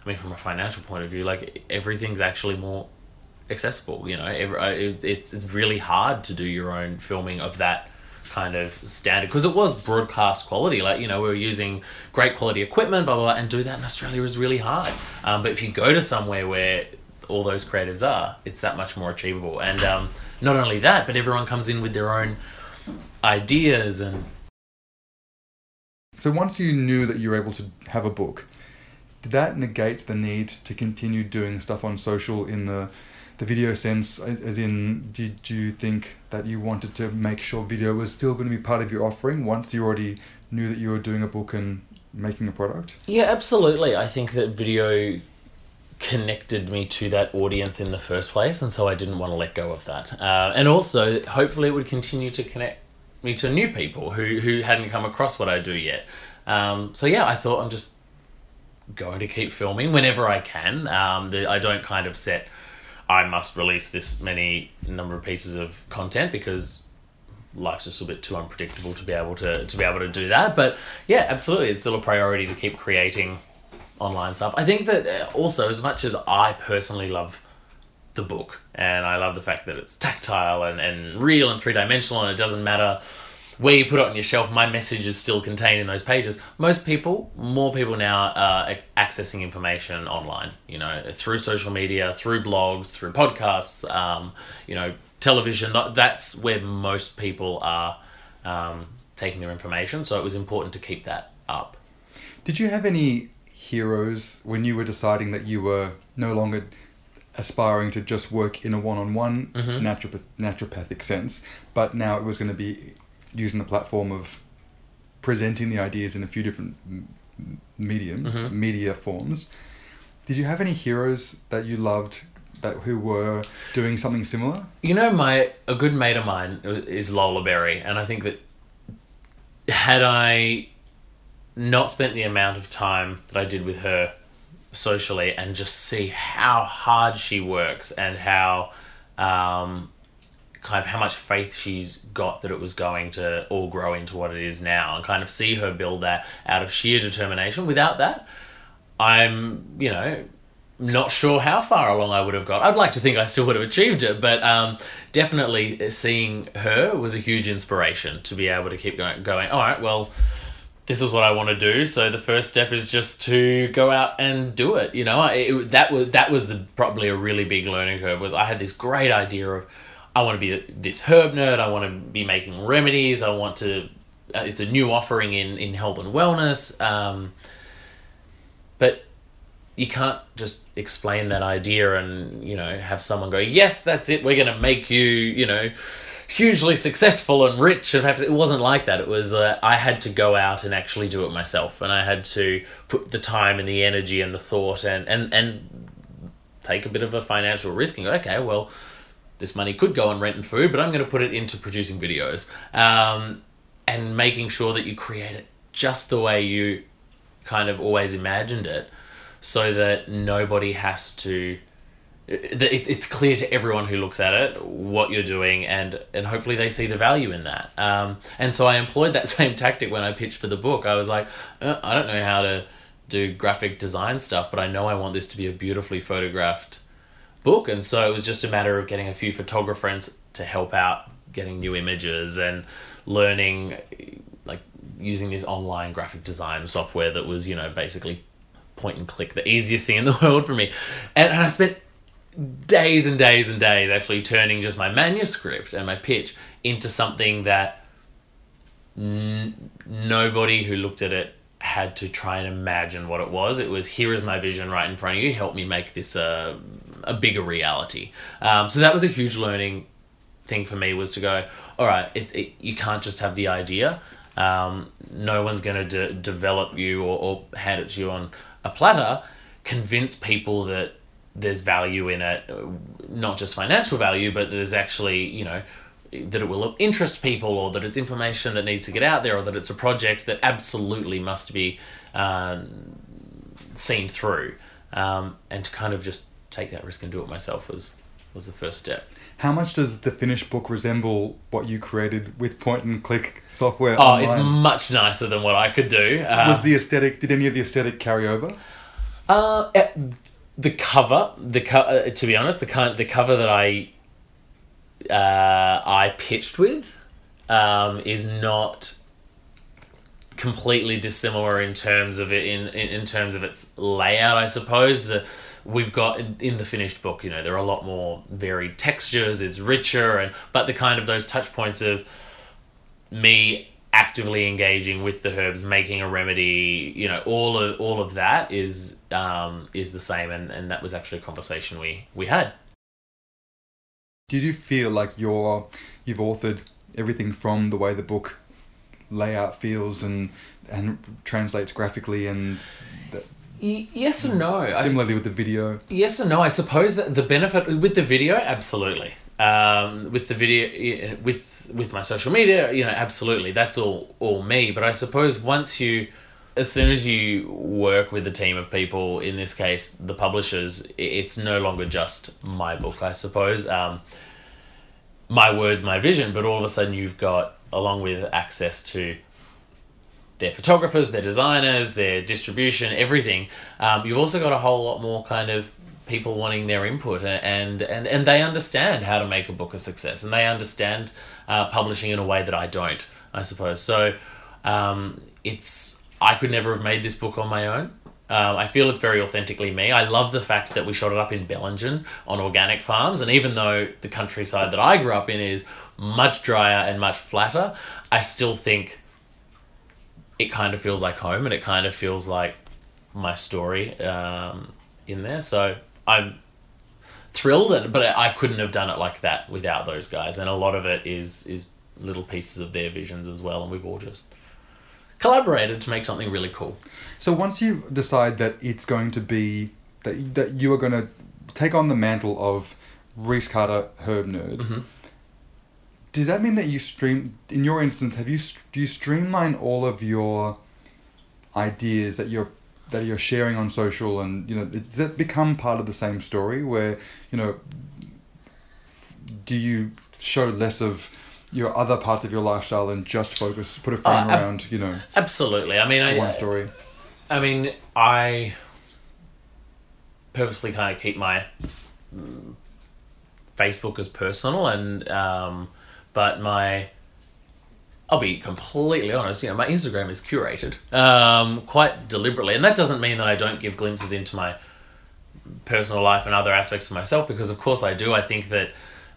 I mean, from a financial point of view, like everything's actually more accessible. You know, every, uh, it, it's it's really hard to do your own filming of that kind of standard because it was broadcast quality. Like you know we were using great quality equipment blah blah, blah and do that in australia is really hard. Um, but if you go to somewhere where all those creatives are it's that much more achievable. And um, not only that but everyone comes in with their own ideas and
So once you knew that you were able to have a book, did that negate the need to continue doing stuff on social in the the video sense? As, in, did you think that you wanted to make sure video was still going to be part of your offering once you already knew that you were doing a book and making a product?
Yeah, absolutely. I think that video connected me to that audience in the first place, and so I didn't want to let go of that. Uh, and also, hopefully, it would continue to connect me to new people who, who hadn't come across what I do yet. Um, so, yeah, I thought I'm just going to keep filming whenever I can. Um, the, I don't kind of set, I must release this many number of pieces of content because life's just a bit too unpredictable to be able to to be able to do that. But yeah, absolutely, it's still a priority to keep creating online stuff. I think that uh, also, as much as I personally love the book and I love the fact that it's tactile and, and real and three dimensional and it doesn't matter where you put it on your shelf, my message is still contained in those pages. Most people, more people now are accessing information online, you know, through social media, through blogs, through podcasts, um, you know, television. That's where most people are um, taking their information. So it was important to keep that up.
Did you have any heroes when you were deciding that you were no longer aspiring to just work in a one-on-one mm-hmm. naturopath- naturopathic sense, but now it was going to be using the platform of presenting the ideas in a few different m- mediums, mm-hmm. media forms? Did you have any heroes that you loved that who were doing something similar?
You know, my a good mate of mine uh, is Lola Berry, and I think that had I not spent the amount of time that I did with her socially, and just see how hard she works and how um, kind of how much faith she's got that it was going to all grow into what it is now, and kind of see her build that out of sheer determination. Without that, I'm you know not sure how far along I would have got. I'd like to think I still would have achieved it, but um, definitely seeing her was a huge inspiration to be able to keep going. Going, all right, well, this is what I want to do. So the first step is just to go out and do it. You know, it, that was that was the probably a really big learning curve. Was I had this great idea of I want to be this herb nerd. I want to be making remedies. I want to. Uh, it's a new offering in in health and wellness. Um, but you can't just explain that idea and you know have someone go yes that's it we're going to make you you know hugely successful and rich and it wasn't like that. It was uh, i had to go out and actually do it myself and i had to put the time and the energy and the thought and and and take a bit of a financial risk and go okay well this money could go on rent and food but i'm going to put it into producing videos um, and making sure that you create it just the way you kind of always imagined it so that nobody has to it- it's clear to everyone who looks at it what you're doing and and hopefully they see the value in that. Um, and so i employed that same tactic when i pitched for the book. I was like uh, i don't know how to do graphic design stuff but i know i want this to be a beautifully photographed book. And so it was just a matter of getting a few photographers to help out getting new images and learning like using this online graphic design software that was you know basically point and click the easiest thing in the world for me. And, and i spent days and days and days actually turning just my manuscript and my pitch into something that n- nobody who looked at it had to try and imagine what it was. It was here is my vision right in front of you. Help me make this a, a bigger reality. Um, so that was a huge learning thing for me was to go, all right, it, it, you can't just have the idea. Um, no one's going to de- develop you or, or hand it to you on a platter. Convince people that there's value in it, not just financial value, but there's actually, you know, that it will interest people, or that it's information that needs to get out there, or that it's a project that absolutely must be um, seen through. Um, and to kind of just take that risk and do it myself was was the first step.
How much does the finished book resemble what you created with point and click software?
Oh,
online?
it's much nicer than what I could do. Uh,
was the aesthetic? Did any of the aesthetic carry over?
Uh, the cover, the co- uh, to be honest, the kind the cover that I uh, I pitched with um, is not completely dissimilar in terms of it in, in in terms of its layout. I suppose the we've got in, in the finished book. You know, there are a lot more varied textures. It's richer, and but the kind of those touch points of me actively engaging with the herbs, making a remedy, you know, all of all of that is um, is the same, and, and that was actually a conversation we we had.
Did you feel like you're you've authored everything from the way the book layout feels and and translates graphically and that,
yes and no. I-
similarly with the video?
Yes and no. I suppose that the benefit with the video, absolutely. Um, with the video, with with my social media, you know, absolutely. That's all all me. But I suppose once you, as soon as you work with a team of people, in this case, the publishers, it's no longer just my book. I suppose. Um, my words, my vision. But all of a sudden, you've got along with access to their photographers, their designers, their distribution, everything. Um, you've also got a whole lot more kind of people wanting their input and and and they understand how to make a book a success and they understand uh, publishing in a way that I don't I suppose so um, it's I could never have made this book on my own um, I feel it's very authentically me I love the fact that we shot it up in Bellingen on organic farms and even though the countryside that I grew up in is much drier and much flatter I still think it kind of feels like home and it kind of feels like my story um, in there. So I'm thrilled, but I couldn't have done it like that without those guys. And a lot of it is is little pieces of their visions as well, and we've all just collaborated to make something really cool.
So once you decide that it's going to be that that you are going to take on the mantle of Reece Carter Herb Nerd,
Mm-hmm.
does that mean that you stream? In your instance, have you do you streamline all of your ideas that you're that you're sharing on social, and you know, does it become part of the same story where you know? Do you show less of your other parts of your lifestyle and just focus, put a frame
Uh,
around, you know,
Absolutely. I mean, I,
one story?
I mean, I purposely kind of keep my Facebook as personal, and um, but my I'll be completely honest. You know, my Instagram is curated um, quite deliberately, and that doesn't mean that I don't give glimpses into my personal life and other aspects of myself, because of course I do. I think that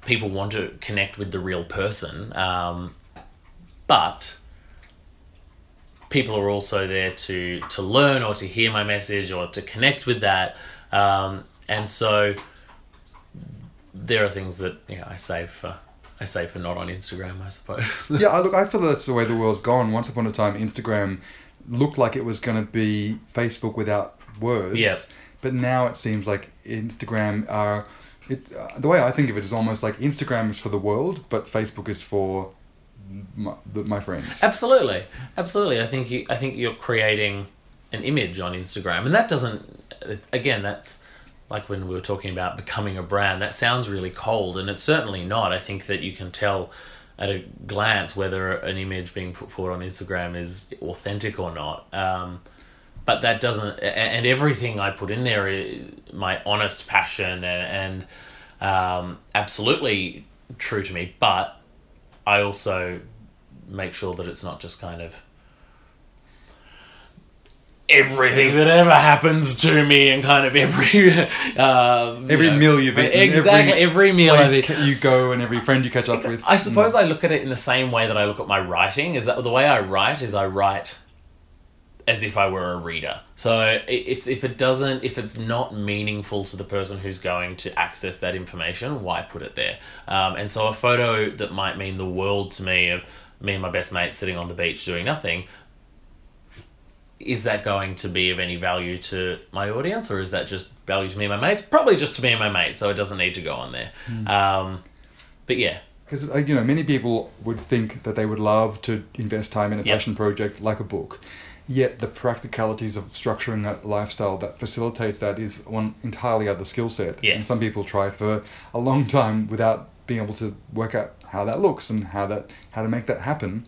people want to connect with the real person, um, but people are also there to to learn or to hear my message or to connect with that um, and so there are things that you know I save for I save for not on Instagram I suppose
yeah, I look, I feel that's the way the world's gone. Once upon a time, Instagram looked like it was going to be Facebook without words.
Yep.
But now it seems like Instagram are. It, uh, the way I think of it is almost like Instagram is for the world, but Facebook is for my, my friends.
absolutely. Absolutely. I think you I think you're creating an image on Instagram and that doesn't again that's like when we were talking about becoming a brand that sounds really cold and it's certainly not. I think that you can tell at a glance whether an image being put forward on Instagram is authentic or not. Um, but that doesn't and everything I put in there is my honest passion and, and um, absolutely true to me but I also make sure that it's not just kind of everything that ever happens to me and kind of every uh, you
Every
know,
meal you've eaten,
exactly every,
every
meal
you go and every friend you catch up with.
I suppose I look at it in the same way that I look at my writing. Is that the way I write? Is I write as if I were a reader. So if if it doesn't, if it's not meaningful to the person who's going to access that information, why put it there? Um, and so a photo that might mean the world to me of me and my best mate sitting on the beach doing nothing. Is that going to be of any value to my audience, or is that just value to me and my mates? Probably just to me and my mates, so it doesn't need to go on there. Um, but yeah,
because you know many people would think that they would love to invest time in a
Yep.
passion project like a book yet the practicalities of structuring that lifestyle that facilitates that is one entirely other skill set
Yes.
and some people try for a long time without being able to work out how that looks and how that how to make that happen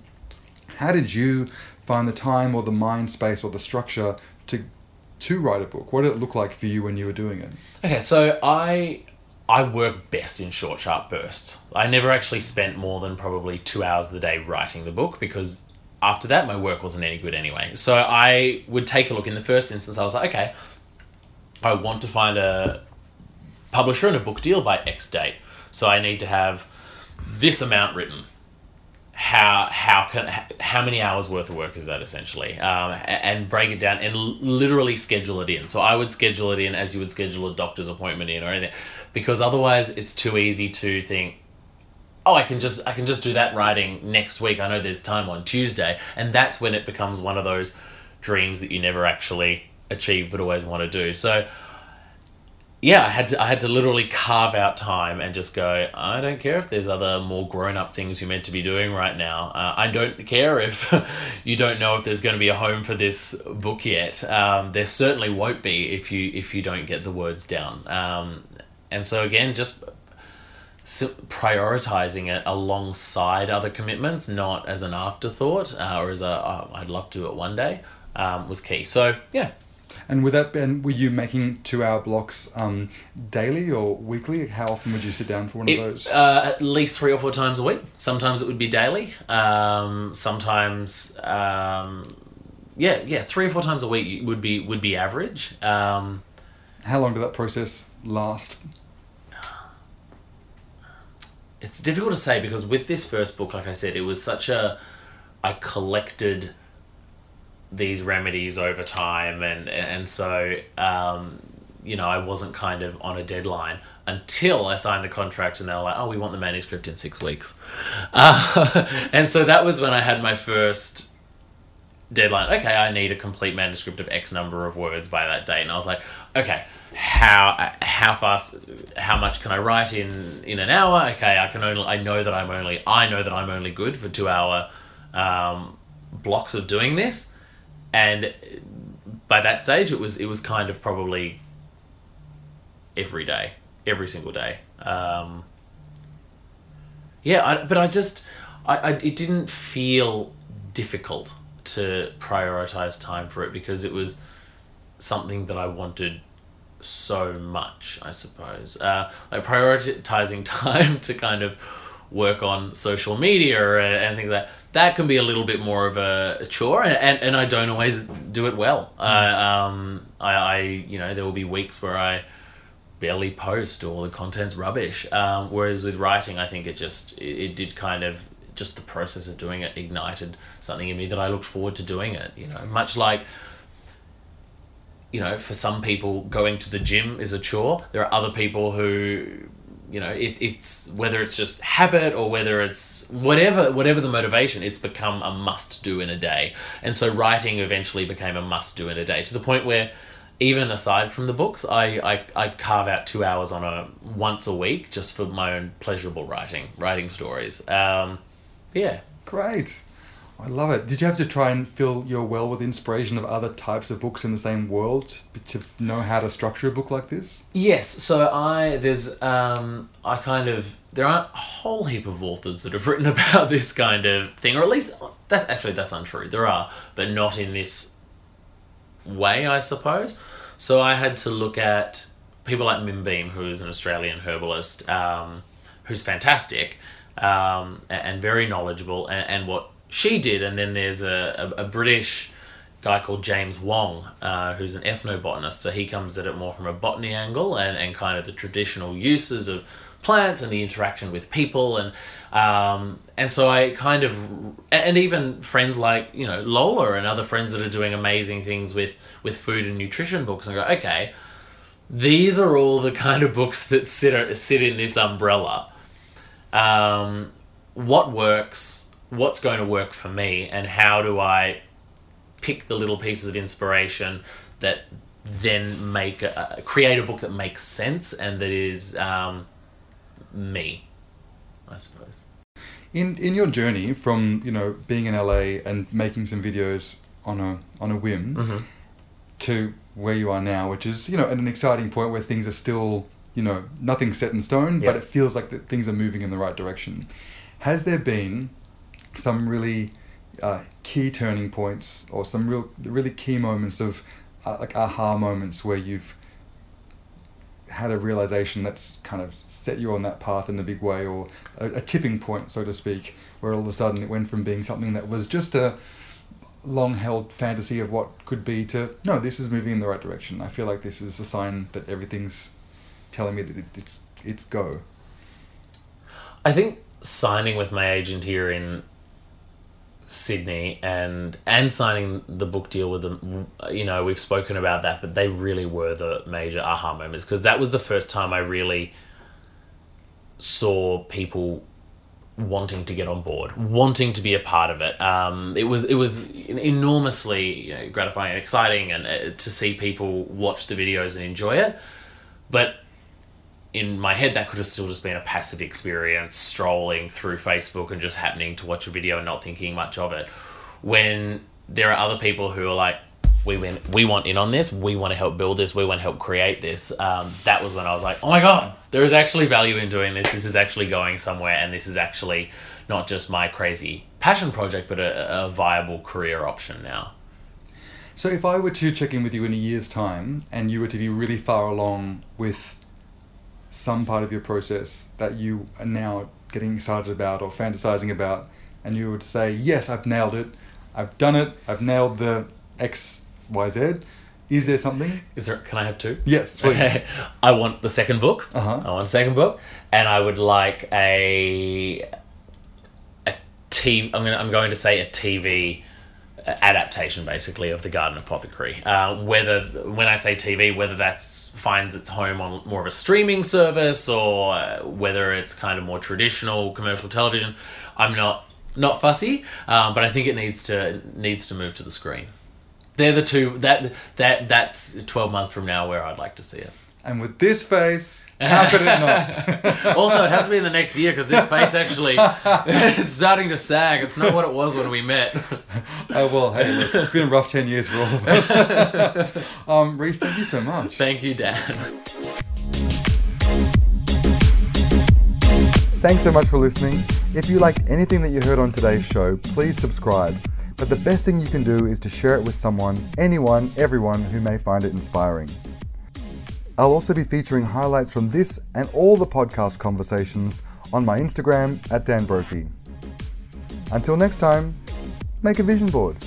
how did you find the time or the mind space or the structure to to write a book what did it look like for you when you were doing it
Okay, so I I work best in short, sharp bursts. I never actually spent more than probably two hours of the day writing the book because after that my work wasn't any good anyway. So I would take a look. In the first instance, I was like, okay, I want to find a publisher and a book deal by X date. So I need to have this amount written. How how can how many hours worth of work is that essentially? Um, and break it down and literally schedule it in. So I would schedule it in as you would schedule a doctor's appointment in or anything, because otherwise it's too easy to think, oh, I can just I can just do that writing next week. I know there's time on Tuesday, and that's when it becomes one of those dreams that you never actually achieve but always want to do. So yeah, I had to I had to literally carve out time and just go. I don't care if there's other more grown up things you're meant to be doing right now. Uh, I don't care if you don't know if there's going to be a home for this book yet. Um, there certainly won't be if you if you don't get the words down. Um, and so again, just prioritizing it alongside other commitments, not as an afterthought uh, or as a oh, I'd love to do it one day, um, was key. So yeah,
And with that, Ben, were you making two-hour blocks um, daily or weekly? How often would you sit down for one
It-
of those?
uh, at least three or four times a week. Sometimes it would be daily. Um, sometimes, um, yeah, yeah, three or four times a week would be would be average. Um,
How long did that process last?
It's difficult to say because with this first book, like I said, it was such a I collected these remedies over time, and and so um, you know I wasn't kind of on a deadline until I signed the contract, and they were like, "Oh, we want the manuscript in six weeks," uh, and so that was when I had my first deadline. Okay, I need a complete manuscript of X number of words by that date, and I was like, okay, how how fast, how much can I write in in an hour? Okay, I can only I know that I'm only I know that I'm only good for two hour um, blocks of doing this, and by that stage, it was it was kind of probably every day, every single day. Um, yeah, I, but I just, I, I, it didn't feel difficult to prioritize time for it because it was something that I wanted so much, I suppose. Uh, like prioritizing time to kind of work on social media and, and things like that. That can be a little bit more of a, a chore, and, and, and I don't always do it well. I, um, I, I, you know, there will be weeks where I barely post or the content's rubbish. Um, whereas with writing, I think it just it, it did kind of just the process of doing it ignited something in me that I looked forward to doing it. You know, much like you know, for some people, going to the gym is a chore. There are other people who, you know, it, it's whether it's just habit or whether it's whatever whatever the motivation, it's become a must do in a day. And so writing eventually became a must do in a day to the point where even aside from the books, I, I, I carve out two hours on a once a week just for my own pleasurable writing, writing stories. Um, yeah.
Great. I love it. Did you have to try and fill your well with inspiration of other types of books in the same world to know how to structure a book like this?
Yes, so I there's um I kind of there aren't a whole heap of authors that have written about this kind of thing, or at least that's actually that's untrue. There are, but not in this way, I suppose. So I had to look at people like Mim Beim, who is an Australian herbalist, um, who's fantastic um, a- and very knowledgeable, and, and what she did. And then there's a, a, a British guy called James Wong, uh, who's an ethnobotanist. So he comes at it more from a botany angle and, and kind of the traditional uses of plants and the interaction with people and um, and so I kind of and even friends like you know Lola and other friends that are doing amazing things with with food and nutrition books and go okay these are all the kind of books that sit sit in this umbrella um, what works what's going to work for me and how do I pick the little pieces of inspiration that then make a, create a book that makes sense and that is um, me I suppose.
In in your journey from you know being in LA and making some videos on a on a whim
Mm-hmm.
to where you are now, which is you know at an exciting point where things are still you know nothing's set in stone, but it feels like that things are moving in the right direction. Has there been some really uh, key turning points or some real really key moments of uh, like aha moments where you've had a realization that's kind of set you on that path in a big way or a, a tipping point so to speak where all of a sudden it went from being something that was just a long held fantasy of what could be to no this is moving in the right direction. I feel like this is a sign that everything's telling me that it, it's it's go.
I think signing with my agent here in Sydney and and signing the book deal with them, you know, we've spoken about that, but they really were the major aha moments because that was the first time I really saw people wanting to get on board, wanting to be a part of it. Um, it was it was enormously you know, gratifying and exciting, and uh, to see people watch the videos and enjoy it. But in my head, that could have still just been a passive experience, strolling through Facebook and just happening to watch a video and not thinking much of it. When there are other people who are like, we win, we want in on this, we want to help build this, we want to help create this. Um, that was when I was like, oh my god, there is actually value in doing this. This is actually going somewhere, and this is actually not just my crazy passion project, but a, a viable career option now.
so if i were to check in with you in a year's time and you were to be really far along with some part of your process that you are now getting excited about or fantasizing about and you would say yes i've nailed it i've done it i've nailed the x y z is there something
Is there? Can I have two?
yes please
Okay. I want the second book.
Uh-huh.
I want a second book, and I would like a a TV. I'm gonna. I'm going to say a TV adaptation, basically, of the Garden Apothecary. Uh, whether when I say TV, whether that's finds its home on more of a streaming service or uh, whether it's kind of more traditional commercial television, I'm not not fussy. Um, but I think it needs to needs to move to the screen. They're the two that that that's 12 months from now where I'd like to see it.
And with this face how could it not
Also, it has to be in the next year because this face actually it's starting to sag. It's not what it was when we met.
Oh well, hey, look, it's been a rough ten years for all of us. um, Reece, thank you so much.
Thank you, Dan.
Thanks so much for listening. If you liked anything that you heard on today's show, please subscribe. But the best thing you can do is to share it with someone, anyone, everyone who may find it inspiring. I'll also be featuring highlights from this and all the podcast conversations on my Instagram at Dan Brophy. Until next time, make a vision board.